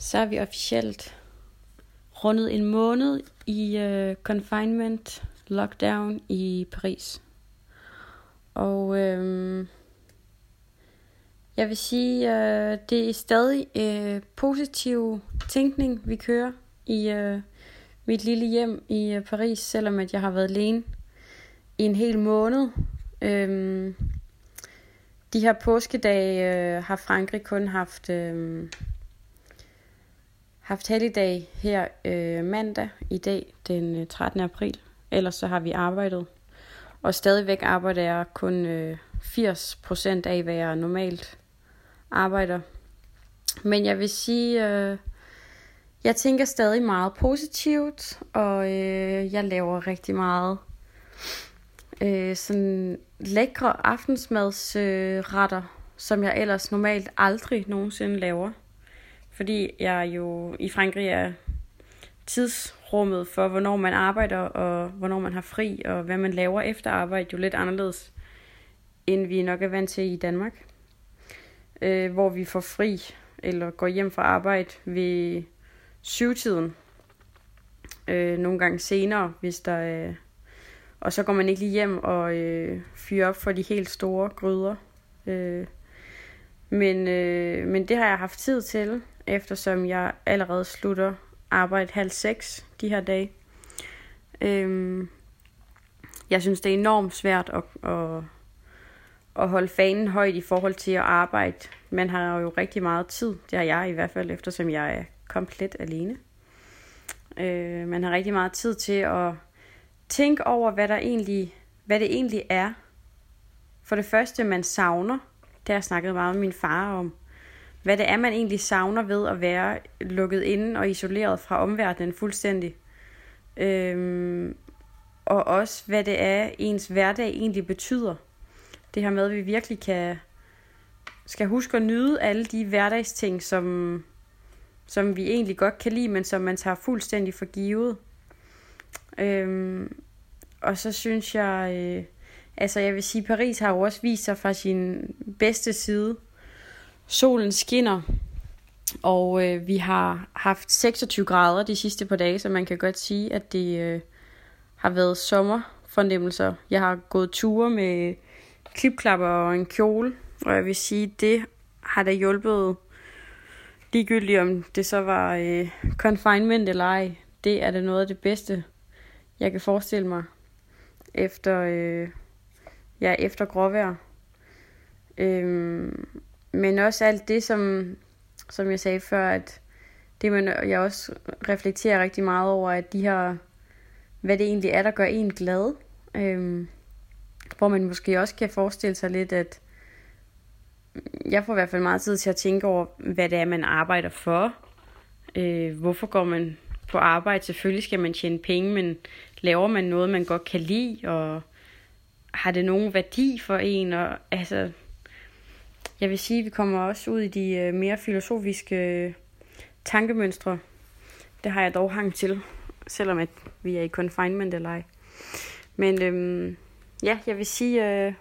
så er vi officielt rundet en måned i øh, confinement, lockdown i Paris. Og øh, jeg vil sige, øh, det er stadig øh, positiv tænkning, vi kører i øh, mit lille hjem i øh, Paris, selvom at jeg har været alene i en hel måned. Øhm, de her påskedage øh, har Frankrig kun haft øh, haft helligdag her øh, mandag i dag, den øh, 13. April. Ellers så har vi arbejdet. Og stadigvæk arbejder jeg kun øh, 80% af, hvad jeg normalt arbejder. Men jeg vil sige, øh, jeg tænker stadig meget positivt, og øh, jeg laver rigtig meget øh, sådan lækre aftensmadsretter, øh, som jeg ellers normalt aldrig nogensinde laver. Fordi jeg jo i Frankrig er tidsrummet for, hvornår man arbejder, og hvornår man har fri, og hvad man laver efter arbejde, jo lidt anderledes, end vi nok er vant til i Danmark. Øh, hvor vi får fri, eller går hjem fra arbejde ved syvtiden. Øh, nogle gange senere, hvis der er... Og så går man ikke lige hjem og øh, fyrer op for de helt store gryder. Øh, men, øh, men det har jeg haft tid til, eftersom jeg allerede slutter arbejde halv seks de her dage. Øhm, jeg synes, det er enormt svært at, at, at holde fanen højt i forhold til at arbejde. Man har jo rigtig meget tid, det har jeg i hvert fald, eftersom jeg er komplet alene. Øh, man har rigtig meget tid til at tænke over, hvad, der egentlig, hvad det egentlig er. For det første, man savner, det har jeg snakket meget med min far om, hvad det er, man egentlig savner ved at være lukket inde og isoleret fra omverdenen fuldstændig. Øhm, og også, hvad det er, ens hverdag egentlig betyder. Det her med, at vi virkelig kan, skal huske at nyde alle de hverdagsting, som, som vi egentlig godt kan lide, men som man tager fuldstændig for givet. Øhm, og så synes jeg, øh, altså jeg vil sige, Paris har jo også vist sig fra sin bedste side. Solen skinner, og øh, vi har haft 26 grader de sidste par dage, så man kan godt sige, at det øh, har været sommerfornemmelser. Jeg har gået ture med klipklapper og en kjole, og jeg vil sige, det har da hjulpet ligegyldigt om det så var øh, confinement eller ej. Det er det noget af det bedste, jeg kan forestille mig efter, øh, ja, efter gråvejr. Øhm, men også alt det, som, som jeg sagde før, at det man, jeg også reflekterer rigtig meget over, at de her, hvad det egentlig er, der gør en glad. Øhm, hvor man måske også kan forestille sig lidt, at jeg får i hvert fald meget tid til at tænke over, hvad det er, man arbejder for. Øh, hvorfor går man på arbejde? Selvfølgelig skal man tjene penge, men laver man noget, man godt kan lide, og har det nogen værdi for en? Og, altså, jeg vil sige, at vi kommer også ud i de øh, mere filosofiske øh, tankemønstre. Det har jeg dog hang til, selvom at vi er i confinement eller ej. Men øhm, ja, jeg vil sige, øh,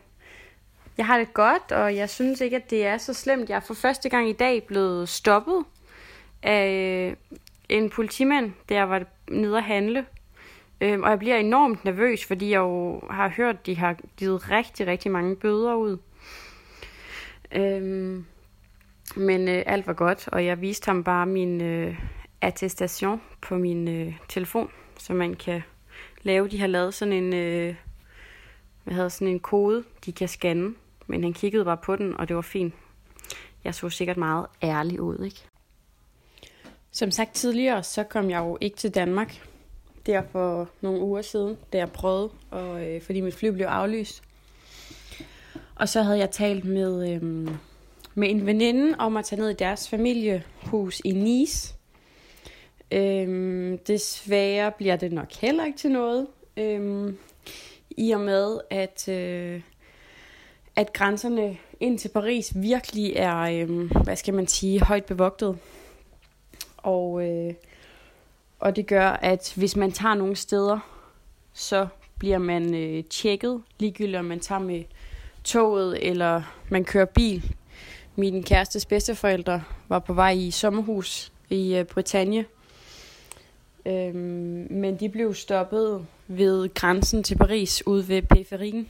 jeg har det godt, og jeg synes ikke, at det er så slemt. Jeg er for første gang i dag blevet stoppet af øh, en politimand, der var nede at handle. Øhm, og jeg bliver enormt nervøs, fordi jeg jo har hørt, at de har givet rigtig, rigtig mange bøder ud. Øhm, men øh, alt var godt, og jeg viste ham bare min øh, attestation på min øh, telefon, så man kan lave. De har lavet sådan en, øh, hvad hedder, sådan en kode, de kan scanne. Men han kiggede bare på den, og det var fint. Jeg så sikkert meget ærlig ud, ikke? Som sagt tidligere, så kom jeg jo ikke til Danmark. Der for nogle uger siden, da jeg prøvede, og, øh, fordi mit fly blev aflyst. Og så havde jeg talt med, øhm, med en veninde om at tage ned i deres familiehus i Nice. Øhm, desværre bliver det nok heller ikke til noget. Øhm, I og med, at, øh, at grænserne ind til Paris virkelig er, øhm, hvad skal man sige, højt bevogtet. Og, øh, og det gør, at hvis man tager nogle steder, så bliver man øh, tjekket, ligegyldigt om man tager med toget, eller man kører bil. Min kærestes bedsteforældre var på vej i sommerhus i øh, Bretagne. Øhm, men de blev stoppet ved grænsen til Paris ude ved periferien.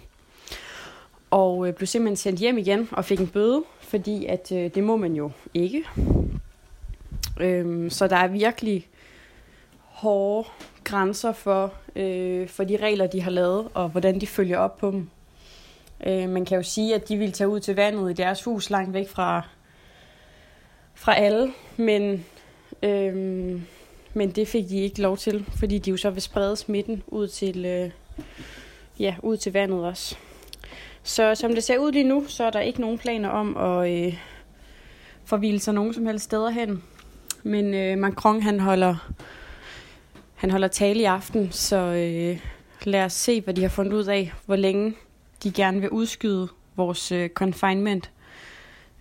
Og øh, blev simpelthen sendt hjem igen og fik en bøde, fordi at øh, det må man jo ikke. Øhm, så der er virkelig hårde grænser for, øh, for de regler, de har lavet, og hvordan de følger op på dem. Øh, man kan jo sige, at de ville tage ud til vandet i deres hus langt væk fra, fra alle, men, øh, men det fik de ikke lov til, fordi de jo så vil sprede smitten ud til, øh, ja, ud til vandet også. Så som det ser ud lige nu, så er der ikke nogen planer om at øh, forvile sig nogen som helst steder hen. Men øh, Macron han holder, han holder tale i aften, så øh, lad os se, hvad de har fundet ud af, hvor længe de gerne vil udskyde vores øh, confinement.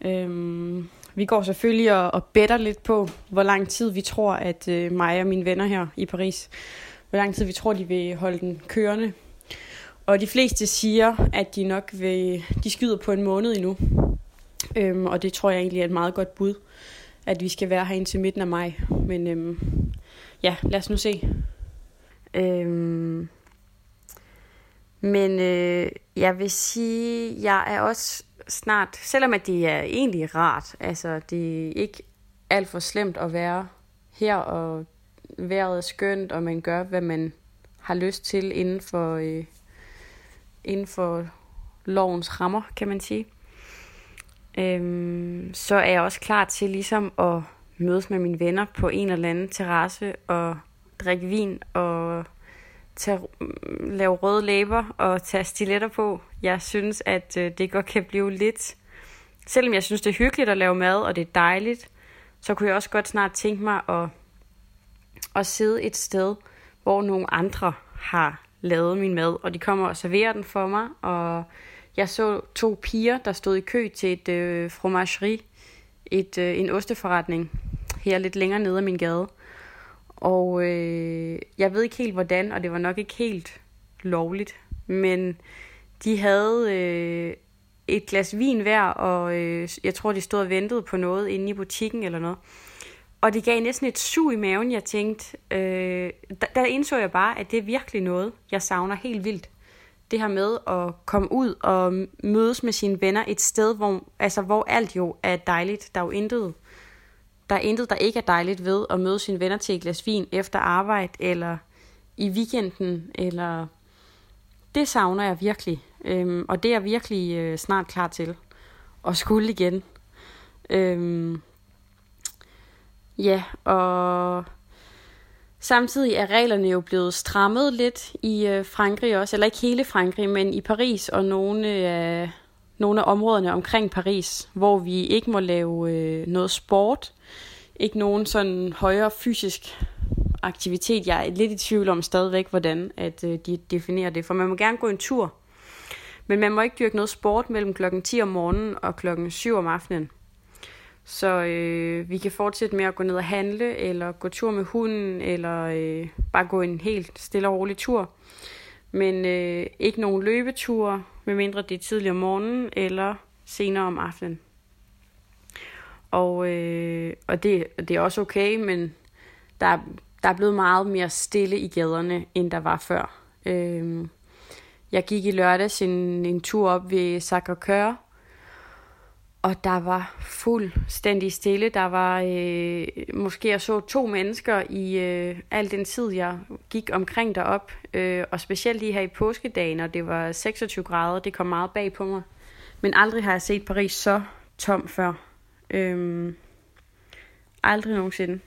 Øhm, vi går selvfølgelig og, og better lidt på, hvor lang tid vi tror, at øh, mig og mine venner her i Paris, hvor lang tid vi tror, de vil holde den kørende. Og de fleste siger, at de nok vil, de skyder på en måned endnu. Øhm, og det tror jeg egentlig er et meget godt bud, at vi skal være her indtil midten af maj. Men øhm, ja, lad os nu se. Øhm, men øh, jeg vil sige, jeg er også snart, selvom at det er egentlig rart, altså det er ikke alt for slemt at være her, og vejret er skønt, og man gør, hvad man har lyst til inden for, øh, inden for lovens rammer, kan man sige. Øhm, så er jeg også klar til ligesom at mødes med mine venner på en eller anden terrasse og drikke vin og tage, mm, lave røde læber og tage stiletter på. Jeg synes, at øh, det godt kan blive lidt... Selvom jeg synes, det er hyggeligt at lave mad, og det er dejligt, så kunne jeg også godt snart tænke mig at, at sidde et sted, hvor nogle andre har lavet min mad, og de kommer og serverer den for mig, og jeg så to piger, der stod i kø til et øh, fromagerie, et, øh, en osteforretning, her lidt længere nede af min gade. Og øh, jeg ved ikke helt hvordan, og det var nok ikke helt lovligt, men de havde øh, et glas vin hver, og øh, jeg tror, de stod og ventede på noget inde i butikken eller noget. Og det gav næsten et sug i maven, jeg tænkte, øh, der, der indså jeg bare, at det er virkelig noget, jeg savner helt vildt. Det her med at komme ud og mødes med sine venner et sted, hvor, altså, hvor alt jo er dejligt. Der er jo intet, der er intet, der ikke er dejligt ved at møde sine venner til et glas vin efter arbejde, eller i weekenden, eller... Det savner jeg virkelig, øhm, og det er jeg virkelig øh, snart klar til at skulle igen. Øhm, ja, og samtidig er reglerne jo blevet strammet lidt i øh, Frankrig også, eller ikke hele Frankrig, men i Paris og nogle af, nogle af områderne omkring Paris, hvor vi ikke må lave øh, noget sport, ikke nogen sådan højere fysisk aktivitet. Jeg er lidt i tvivl om stadigvæk, hvordan at øh, de definerer det, for man må gerne gå en tur, men man må ikke dyrke noget sport mellem klokken 10 om morgenen og klokken 7 om aftenen. Så øh, vi kan fortsætte med at gå ned og handle, eller gå tur med hunden, eller øh, bare gå en helt stille og rolig tur. Men øh, ikke nogen løbeture, medmindre det er tidligere om morgenen eller senere om aftenen. Og, øh, og det, det er også okay, men der, der er blevet meget mere stille i gaderne, end der var før. Øh, jeg gik i lørdags en, en tur op ved Sacre-Cœur, og der var fuldstændig stille. Der var øh, måske jeg så to mennesker i øh, al den tid, jeg gik omkring derop. Øh, og specielt lige her i påskedagen, og det var 26 grader. Det kom meget bag på mig. Men aldrig har jeg set Paris så tom før. Øh, aldrig nogensinde.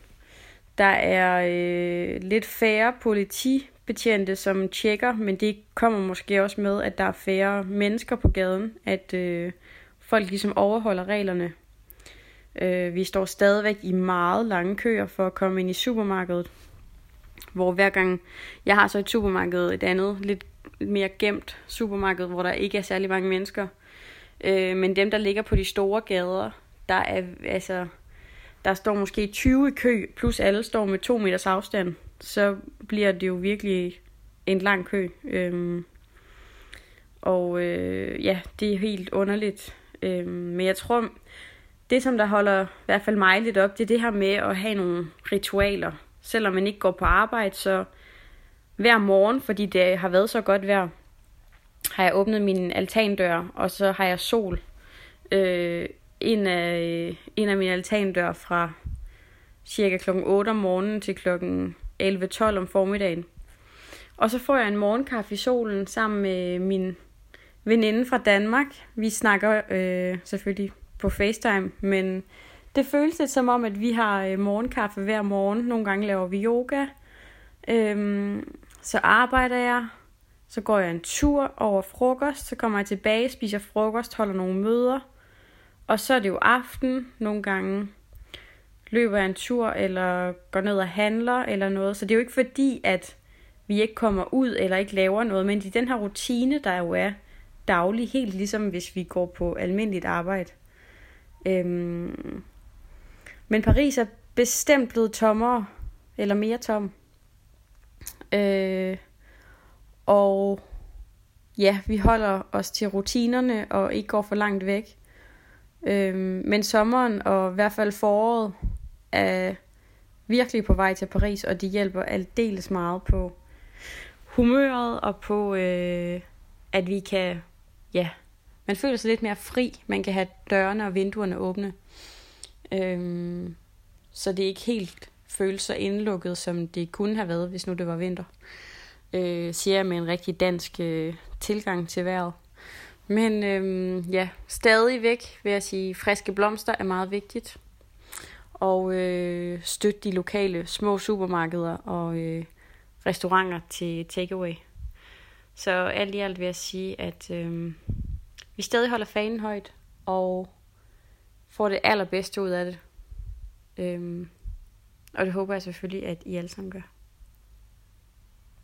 Der er øh, lidt færre politibetjente, som tjekker, men det kommer måske også med, at der er færre mennesker på gaden. At... Øh, folk ligesom overholder reglerne. Øh, vi står stadigvæk i meget lange køer for at komme ind i supermarkedet. Hvor hver gang jeg har så et supermarked, et andet lidt mere gemt supermarked, hvor der ikke er særlig mange mennesker. Øh, men dem, der ligger på de store gader, der er altså, der står måske 20 i kø, plus alle står med to meters afstand. Så bliver det jo virkelig en lang kø. Øhm, og øh, ja, det er helt underligt. Øh, men jeg tror, det, som der holder i hvert fald mig lidt op, det er det her med at have nogle ritualer. Selvom man ikke går på arbejde, så hver morgen, fordi det har været så godt vejr, har jeg åbnet min altandør, og så har jeg sol øh, ind, af, ind af min altandør fra cirka klokken 8 om morgenen til klokken 11-12 om formiddagen. Og så får jeg en morgenkaffe i solen sammen med min veninde fra Danmark. Vi snakker øh, selvfølgelig på FaceTime, men det føles lidt som om, at vi har øh, morgenkaffe hver morgen. Nogle gange laver vi yoga. Øhm, så arbejder jeg. Så går jeg en tur over frokost. Så kommer jeg tilbage, spiser frokost, holder nogle møder. Og så er det jo aften. Nogle gange løber jeg en tur, eller går ned og handler, eller noget. Så det er jo ikke fordi, at vi ikke kommer ud, eller ikke laver noget. Men i den her rutine, der jo er daglig, helt ligesom hvis vi går på almindeligt arbejde. Øhm, men Paris er bestemt blevet tommere, eller mere tom. Øh, og ja, vi holder os til rutinerne og ikke går for langt væk. Øh, men sommeren og i hvert fald foråret er virkelig på vej til Paris, og det hjælper aldeles meget på humøret og på, øh, at vi kan, ja, man føler sig lidt mere fri. Man kan have dørene og vinduerne åbne. Øhm, så det er ikke helt føles så indlukket, som det kunne have været, hvis nu det var vinter. Øh, siger jeg med en rigtig dansk øh, tilgang til vejret. Men øhm, ja, stadigvæk vil jeg sige, friske blomster er meget vigtigt. Og øh, støtte de lokale små supermarkeder og øh, restauranter til takeaway. Så alt i alt vil jeg sige, at øh, vi stadig holder fanen højt, og får det allerbedste ud af det. Øh, og det håber jeg selvfølgelig, at I alle sammen gør.